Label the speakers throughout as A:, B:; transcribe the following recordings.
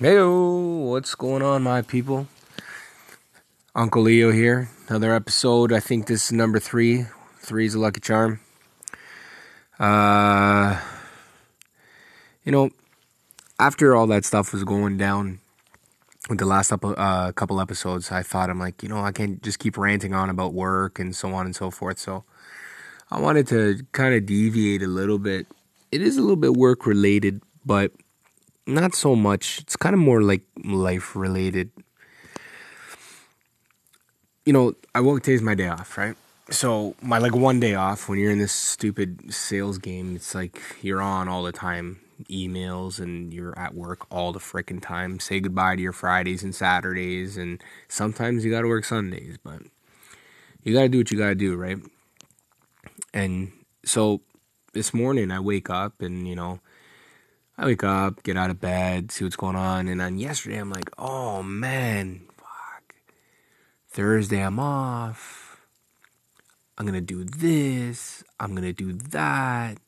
A: Hey, what's going on, my people? Uncle Leo here. Another episode. I think this is number three. Three is a lucky charm. Uh, you know, after all that stuff was going down with the last uh, couple episodes, I thought I'm like, you know, I can't just keep ranting on about work and so on and so forth. So I wanted to kind of deviate a little bit. It is a little bit work related, but not so much. It's kind of more like life related. You know, I woke today's my day off, right? So my like one day off when you're in this stupid sales game, it's like you're on all the time, emails and you're at work all the freaking time. Say goodbye to your Fridays and Saturdays and sometimes you got to work Sundays, but you got to do what you got to do, right? And so this morning I wake up and you know, I wake up, get out of bed, see what's going on, and on yesterday I'm like, oh man, fuck. Thursday I'm off. I'm gonna do this. I'm gonna do that.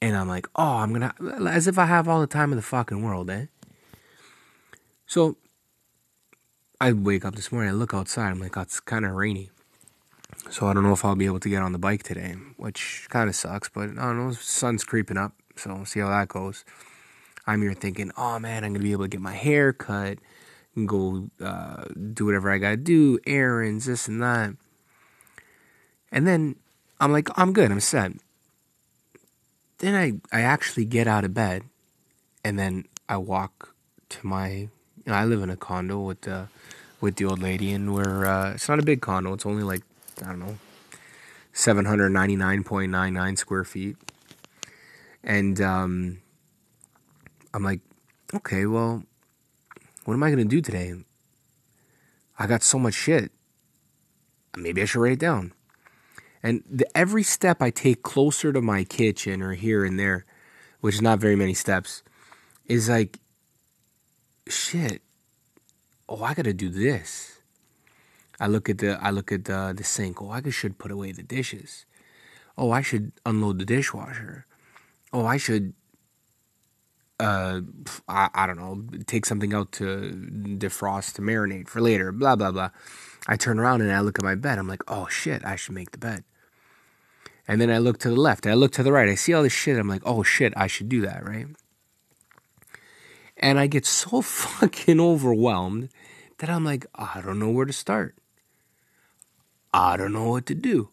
A: And I'm like, oh, I'm gonna, as if I have all the time in the fucking world, eh? So I wake up this morning, I look outside, I'm like, oh, it's kind of rainy. So I don't know if I'll be able to get on the bike today, which kind of sucks, but I don't know, sun's creeping up. So we'll see how that goes. I'm here thinking, oh man, I'm gonna be able to get my hair cut and go uh, do whatever I gotta do, errands, this and that. And then I'm like, I'm good, I'm set. Then I, I actually get out of bed and then I walk to my you know, I live in a condo with the with the old lady and we're uh, it's not a big condo, it's only like I don't know, seven hundred ninety nine point nine nine square feet. And um, I'm like, okay, well, what am I going to do today? I got so much shit. Maybe I should write it down. And the, every step I take closer to my kitchen or here and there, which is not very many steps, is like, shit. Oh, I got to do this. I look at the I look at the the sink. Oh, I should put away the dishes. Oh, I should unload the dishwasher oh, I should, uh, I, I don't know, take something out to defrost to marinate for later, blah, blah, blah. I turn around and I look at my bed. I'm like, oh shit, I should make the bed. And then I look to the left, I look to the right. I see all this shit. I'm like, oh shit, I should do that, right? And I get so fucking overwhelmed that I'm like, I don't know where to start. I don't know what to do.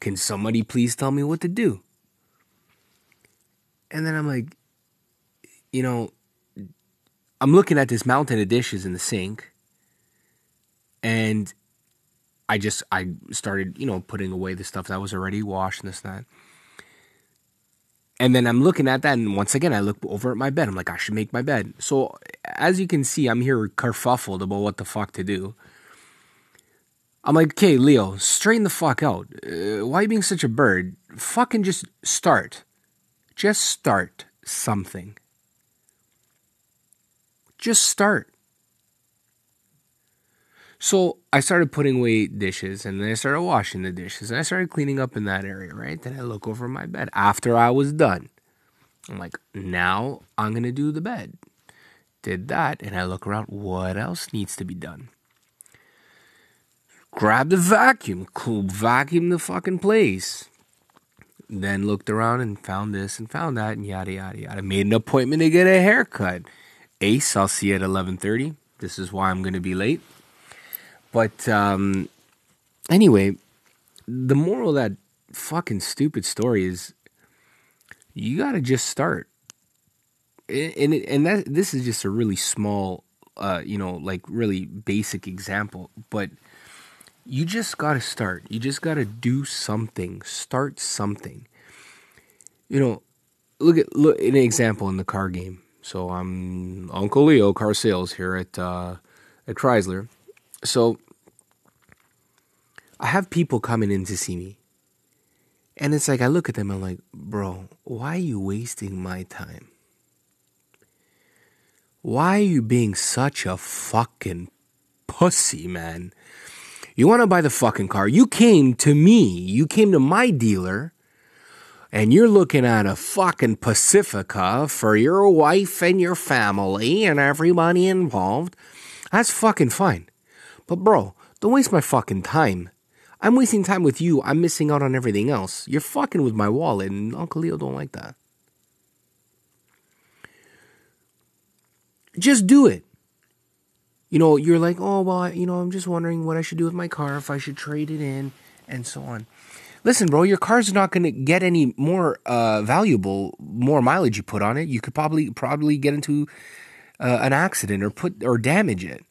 A: Can somebody please tell me what to do? And then I'm like, you know, I'm looking at this mountain of dishes in the sink, and I just I started, you know, putting away the stuff that was already washed and this and that. And then I'm looking at that, and once again, I look over at my bed. I'm like, I should make my bed. So, as you can see, I'm here kerfuffled about what the fuck to do. I'm like, okay, Leo, straighten the fuck out. Uh, why are you being such a bird? Fucking just start. Just start something. Just start. So I started putting away dishes and then I started washing the dishes and I started cleaning up in that area, right? Then I look over my bed after I was done. I'm like, now I'm going to do the bed. Did that and I look around, what else needs to be done? Grab the vacuum, cool, vacuum the fucking place then looked around and found this and found that and yada yada yada. Made an appointment to get a haircut. Ace, I'll see you at eleven thirty. This is why I'm gonna be late. But um, anyway, the moral of that fucking stupid story is you gotta just start. And and that this is just a really small, uh, you know, like really basic example, but you just got to start. You just got to do something. Start something. You know, look at look an example in the car game. So I'm Uncle Leo Car Sales here at uh, at Chrysler. So I have people coming in to see me. And it's like I look at them I'm like, "Bro, why are you wasting my time? Why are you being such a fucking pussy, man?" You want to buy the fucking car. You came to me. You came to my dealer and you're looking at a fucking Pacifica for your wife and your family and everybody involved, that's fucking fine. But bro, don't waste my fucking time. I'm wasting time with you. I'm missing out on everything else. You're fucking with my wallet, and Uncle Leo don't like that. Just do it. You know, you're like, oh, well, you know, I'm just wondering what I should do with my car, if I should trade it in, and so on. Listen, bro, your car's not going to get any more uh, valuable, more mileage you put on it. You could probably probably get into uh, an accident or put or damage it.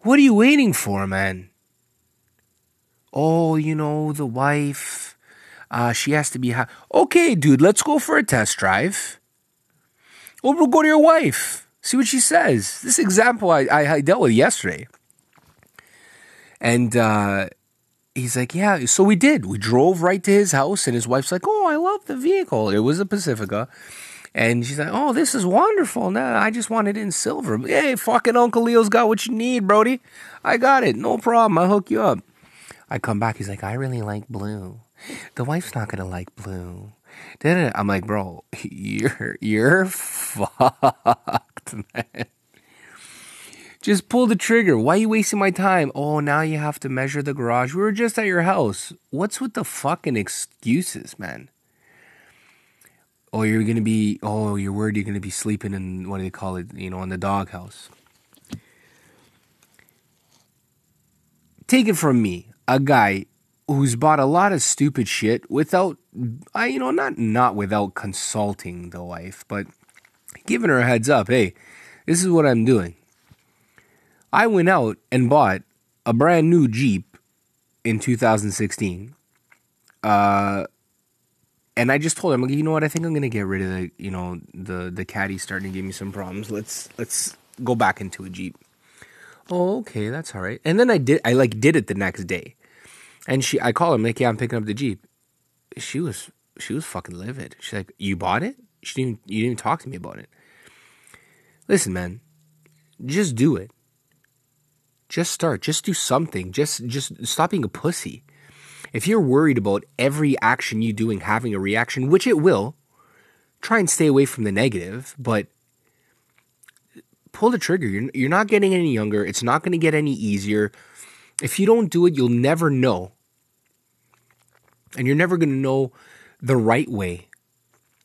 A: What are you waiting for, man? Oh, you know, the wife, uh, she has to be. Ha- okay, dude, let's go for a test drive. Or we'll go to your wife. See what she says. This example I, I, I dealt with yesterday. And uh, he's like, yeah. So we did. We drove right to his house, and his wife's like, oh, I love the vehicle. It was a Pacifica. And she's like, oh, this is wonderful. Nah, I just want it in silver. Hey, fucking Uncle Leo's got what you need, Brody. I got it. No problem. I'll hook you up. I come back. He's like, I really like blue. The wife's not going to like blue. I'm like, bro, you're, you're fucked, man. Just pull the trigger. Why are you wasting my time? Oh, now you have to measure the garage. We were just at your house. What's with the fucking excuses, man? Oh, you're gonna be. Oh, you're worried you're gonna be sleeping in what do they call it? You know, in the doghouse. Take it from me, a guy who's bought a lot of stupid shit without, I you know, not not without consulting the wife, but giving her a heads up. Hey, this is what I'm doing. I went out and bought a brand new Jeep in 2016. Uh, and I just told him, you know what? I think I'm gonna get rid of the, you know, the the caddy starting to give me some problems. Let's let's go back into a Jeep. Oh, okay, that's all right. And then I did, I like did it the next day, and she, I call him like, yeah, I'm picking up the Jeep. She was she was fucking livid. She's like, you bought it? She didn't, you didn't even talk to me about it. Listen, man, just do it. Just start. Just do something. Just just stop being a pussy. If you're worried about every action you doing having a reaction, which it will, try and stay away from the negative, but pull the trigger. You're, you're not getting any younger. It's not going to get any easier. If you don't do it, you'll never know. And you're never going to know the right way.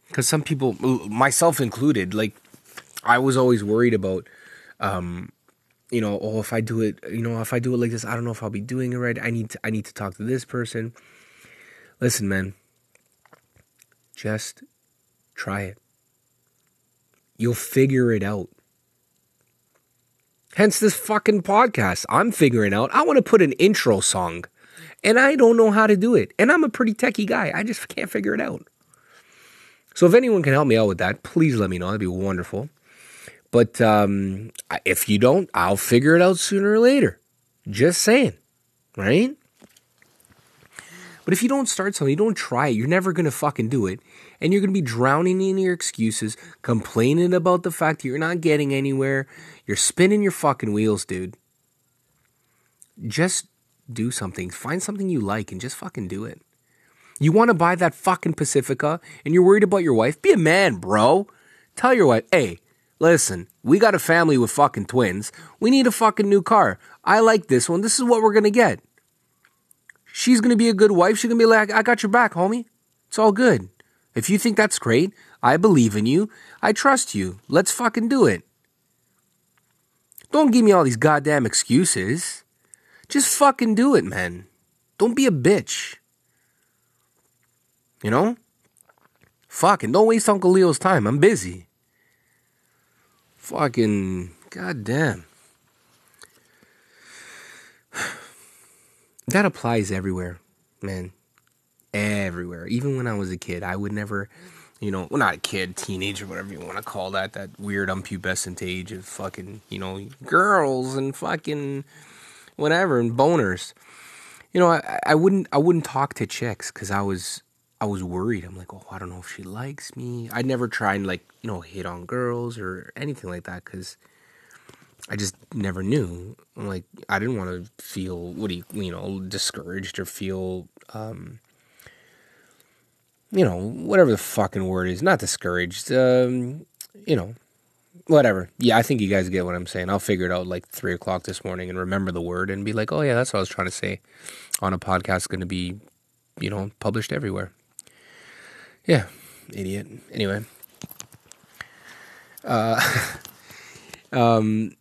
A: Because some people, myself included, like I was always worried about um, you know, oh, if I do it, you know, if I do it like this, I don't know if I'll be doing it right. I need to, I need to talk to this person. Listen, man, just try it. You'll figure it out. Hence this fucking podcast. I'm figuring out. I want to put an intro song, and I don't know how to do it. And I'm a pretty techie guy. I just can't figure it out. So if anyone can help me out with that, please let me know. That'd be wonderful. But um, if you don't, I'll figure it out sooner or later. Just saying, right? But if you don't start something, you don't try it, you're never going to fucking do it. And you're going to be drowning in your excuses, complaining about the fact that you're not getting anywhere. You're spinning your fucking wheels, dude. Just do something. Find something you like and just fucking do it. You want to buy that fucking Pacifica and you're worried about your wife? Be a man, bro. Tell your wife, hey, Listen, we got a family with fucking twins. We need a fucking new car. I like this one. This is what we're gonna get. She's gonna be a good wife. She's gonna be like, I got your back, homie. It's all good. If you think that's great, I believe in you. I trust you. Let's fucking do it. Don't give me all these goddamn excuses. Just fucking do it, man. Don't be a bitch. You know? Fucking don't waste Uncle Leo's time. I'm busy. Fucking goddamn. That applies everywhere, man. Everywhere. Even when I was a kid, I would never, you know, well, not a kid, teenager, whatever you want to call that, that weird unpubescent age of fucking, you know, girls and fucking whatever and boners. You know, I, I wouldn't, I wouldn't talk to chicks because I was, I was worried. I'm like, oh, I don't know if she likes me. I'd never try and like, you know, hit on girls or anything like that because I just never knew. I'm like, I didn't want to feel, what do you, you know, discouraged or feel, um, you know, whatever the fucking word is, not discouraged. Um, you know, whatever. Yeah, I think you guys get what I'm saying. I'll figure it out like three o'clock this morning and remember the word and be like, oh yeah, that's what I was trying to say on a podcast going to be, you know, published everywhere. Yeah, idiot. Anyway. Uh, um,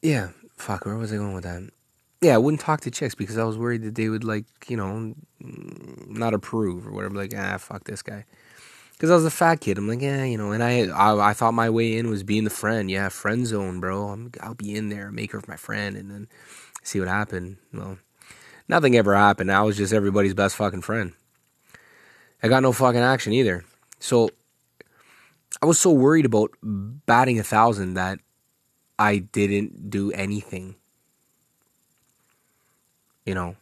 A: yeah, fuck, where was I going with that? Yeah, I wouldn't talk to chicks because I was worried that they would like, you know, not approve or whatever. Like, ah, fuck this guy. Because I was a fat kid. I'm like, yeah, you know, and I, I, I thought my way in was being the friend. Yeah, friend zone, bro. I'm, I'll be in there, make her my friend, and then see what happened. Well, nothing ever happened. I was just everybody's best fucking friend. I got no fucking action either. So I was so worried about batting a thousand that I didn't do anything. You know,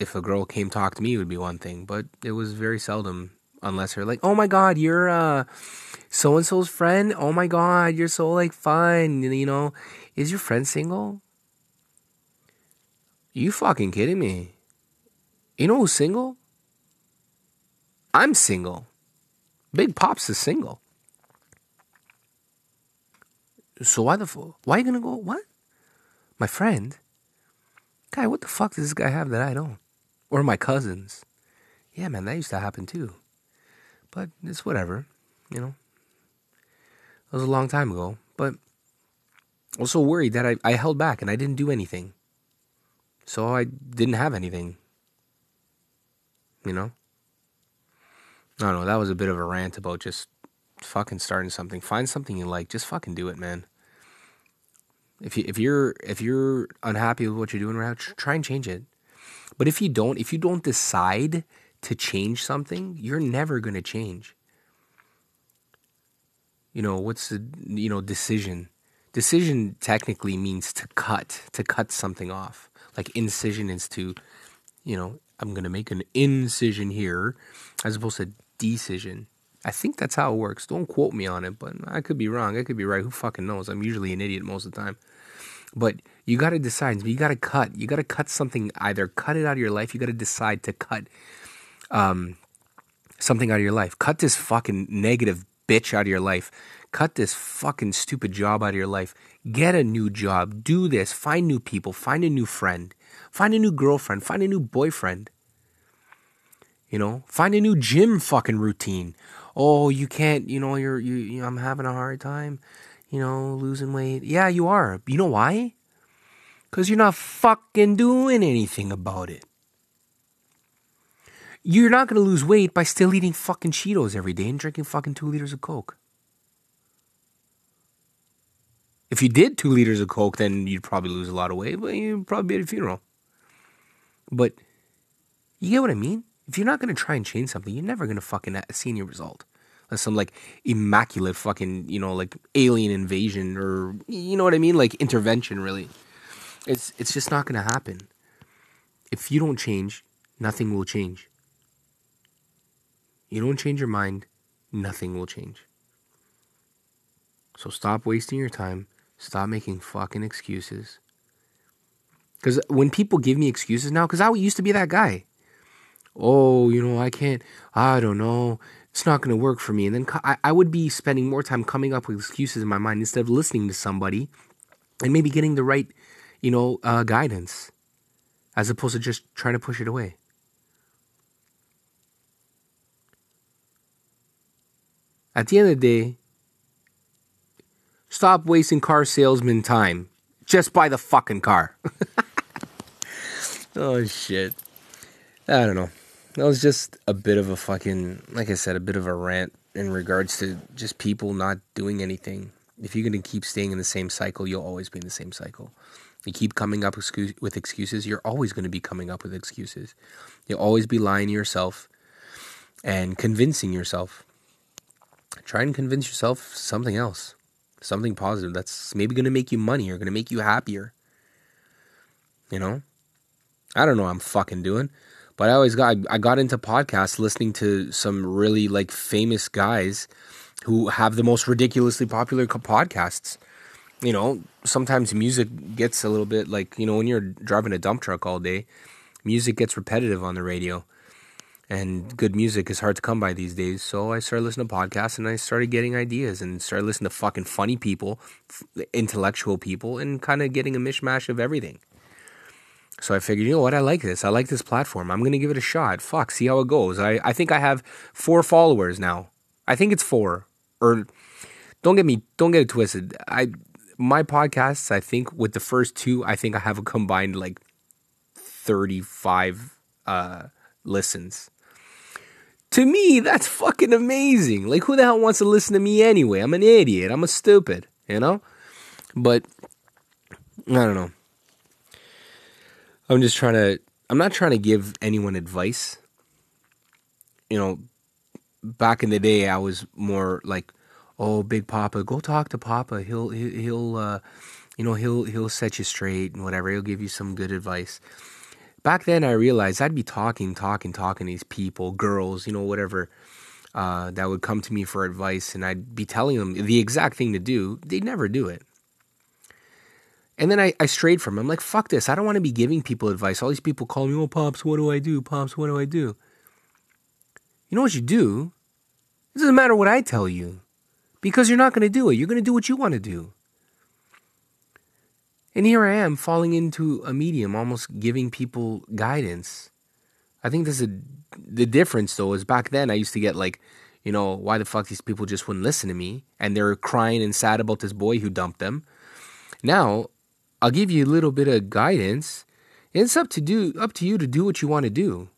A: if a girl came talk to me, it would be one thing, but it was very seldom unless they're like, "Oh my god, you're uh so and so's friend. Oh my god, you're so like fun." You know, is your friend single? You fucking kidding me? You know who's single? I'm single. Big Pops is single. So why the why are you gonna go? What? My friend? Guy, what the fuck does this guy have that I don't? Or my cousins? Yeah, man, that used to happen too. But it's whatever, you know. It was a long time ago, but I was so worried that I, I held back and I didn't do anything. So I didn't have anything. You know? I don't know, that was a bit of a rant about just fucking starting something. Find something you like. Just fucking do it, man. If you if you're if you're unhappy with what you're doing right now, try and change it. But if you don't, if you don't decide to change something, you're never to change. You know, what's the you know, decision? Decision technically means to cut, to cut something off. Like incision is to, you know, I'm to make an incision here as opposed to decision. I think that's how it works. Don't quote me on it, but I could be wrong. I could be right. Who fucking knows? I'm usually an idiot most of the time. But you got to decide. You got to cut. You got to cut something. Either cut it out of your life. You got to decide to cut um, something out of your life. Cut this fucking negative bitch out of your life. Cut this fucking stupid job out of your life. Get a new job. Do this. Find new people. Find a new friend. Find a new girlfriend. Find a new boyfriend. You know, find a new gym fucking routine oh, you can't, you know, you're, you, you, I'm having a hard time, you know, losing weight. Yeah, you are. You know why? Because you're not fucking doing anything about it. You're not going to lose weight by still eating fucking Cheetos every day and drinking fucking two liters of Coke. If you did two liters of Coke, then you'd probably lose a lot of weight, but you'd probably be at a funeral. But you get what I mean? If you're not going to try and change something, you're never going to fucking uh, see any result. Unless some like immaculate fucking, you know, like alien invasion or, you know what I mean? Like intervention, really. It's, it's just not going to happen. If you don't change, nothing will change. You don't change your mind, nothing will change. So stop wasting your time. Stop making fucking excuses. Because when people give me excuses now, because I used to be that guy oh, you know, I can't, I don't know, it's not going to work for me. And then I, I would be spending more time coming up with excuses in my mind instead of listening to somebody and maybe getting the right, you know, uh, guidance as opposed to just trying to push it away. At the end of the day, stop wasting car salesman time. Just buy the fucking car. oh shit. I don't know that was just a bit of a fucking, like I said, a bit of a rant in regards to just people not doing anything. If you're going to keep staying in the same cycle, you'll always be in the same cycle. You keep coming up with excuses, you're always going to be coming up with excuses. You'll always be lying to yourself and convincing yourself. Try and convince yourself something else, something positive that's maybe going to make you money or going to make you happier. You know? I don't know I'm fucking doing. But I always got I got into podcasts listening to some really like famous guys who have the most ridiculously popular podcasts. You know, sometimes music gets a little bit like, you know, when you're driving a dump truck all day, music gets repetitive on the radio. and good music is hard to come by these days. So I started listening to podcasts and I started getting ideas and started listening to fucking funny people, intellectual people, and kind of getting a mishmash of everything. So I figured, you know what? I like this. I like this platform. I'm going to give it a shot. Fuck, see how it goes. I, I think I have four followers now. I think it's four. Or don't get me, don't get it twisted. I, my podcasts, I think with the first two, I think I have a combined like 35 uh, listens. To me, that's fucking amazing. Like, who the hell wants to listen to me anyway? I'm an idiot. I'm a stupid, you know? But, I don't know. I'm just trying to, I'm not trying to give anyone advice. You know, back in the day, I was more like, oh, Big Papa, go talk to Papa. He'll, he'll, uh, you know, he'll, he'll set you straight and whatever. He'll give you some good advice back then I realized I'd be talking, talking, talking to these people, girls, you know, whatever, uh, that would come to me for advice, and I'd be telling them the exact thing to do. They'd never do it. And then I, I strayed from them. I'm like, fuck this. I don't want to be giving people advice. All these people call me, oh, Pops, what do I do? Pops, what do I do? You know what you do? It doesn't matter what I tell you because you're not going to do it. You're going to do what you want to do. And here I am falling into a medium, almost giving people guidance. I think this is the difference though, is back then I used to get like, you know, why the fuck these people just wouldn't listen to me and they're crying and sad about this boy who dumped them. Now, I'll give you a little bit of guidance. It's up to do up to you to do what you want to do.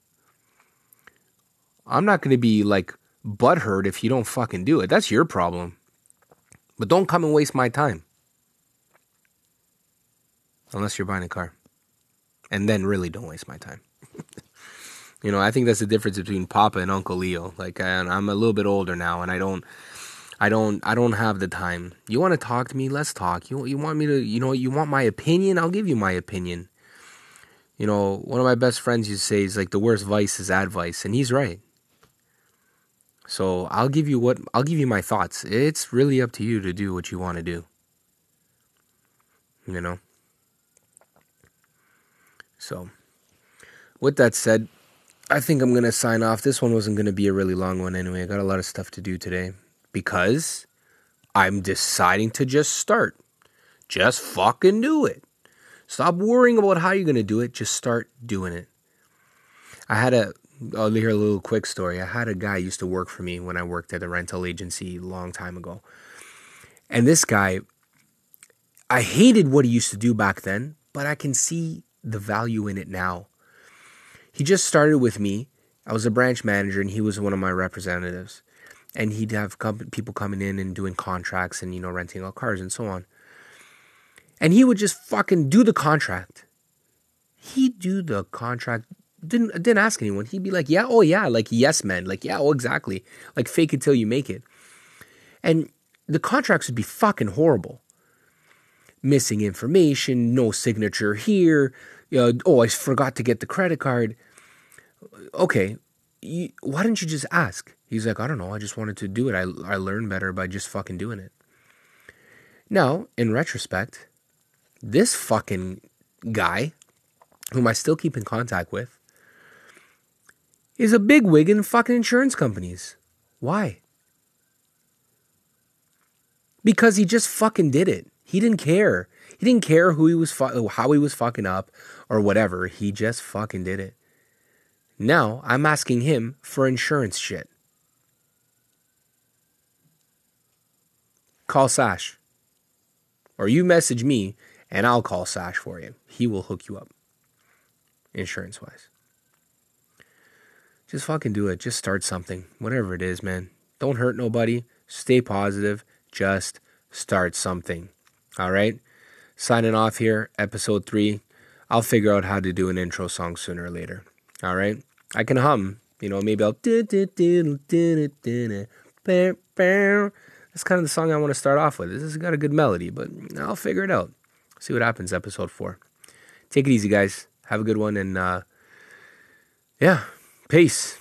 A: I'm not going to be like butthurt if you don't fucking do it. That's your problem. But don't come and waste my time unless you're buying a car. And then really don't waste my time. you know, I think that's the difference between Papa and Uncle Leo. Like I, I'm a little bit older now, and I don't, I don't, I don't have the time. You want to talk to me? Let's talk. You, you want me to, you know, you want my opinion? I'll give you my opinion. You know, one of my best friends used to say is like the worst vice is advice, and he's right. So I'll give you what I'll give you my thoughts. It's really up to you to do what you want to do. You know. So, with that said, I think I'm to sign off. This one wasn't to be a really long one anyway. I got a lot of stuff to do today because I'm deciding to just start. Just fucking do it. Stop worrying about how you're going to do it. Just start doing it. I had a, I'll hear a little quick story. I had a guy used to work for me when I worked at a rental agency a long time ago. And this guy, I hated what he used to do back then, but I can see the value in it now. He just started with me. I was a branch manager and he was one of my representatives. And he'd have people coming in and doing contracts and, you know, renting out cars and so on. And he would just fucking do the contract. He'd do the contract. Didn't didn't ask anyone. He'd be like, yeah, oh yeah, like yes, man, like yeah, oh exactly, like fake it till you make it. And the contracts would be fucking horrible missing information, no signature here. You know, oh, I forgot to get the credit card. Okay, you, why didn't you just ask? He's like, I don't know. I just wanted to do it. I, I learned better by just fucking doing it. Now, in retrospect, this fucking guy, whom I still keep in contact with, is a big wig in fucking insurance companies. Why? Because he just fucking did it. He didn't care. He didn't care who he was, fu- how he was fucking up or whatever. He just fucking did it. Now I'm asking him for insurance shit. Call Sash. Or you message me and I'll call Sash for you. He will hook you up insurance wise. Just fucking do it. Just start something. Whatever it is, man. Don't hurt nobody. Stay positive. Just start something. All right. Signing off here, episode three. I'll figure out how to do an intro song sooner or later. All right. I can hum. You know, maybe I'll. That's kind of the song I want to start off with. This has got a good melody, but I'll figure it out. See what happens, episode four. Take it easy, guys. Have a good one, and uh, yeah, peace.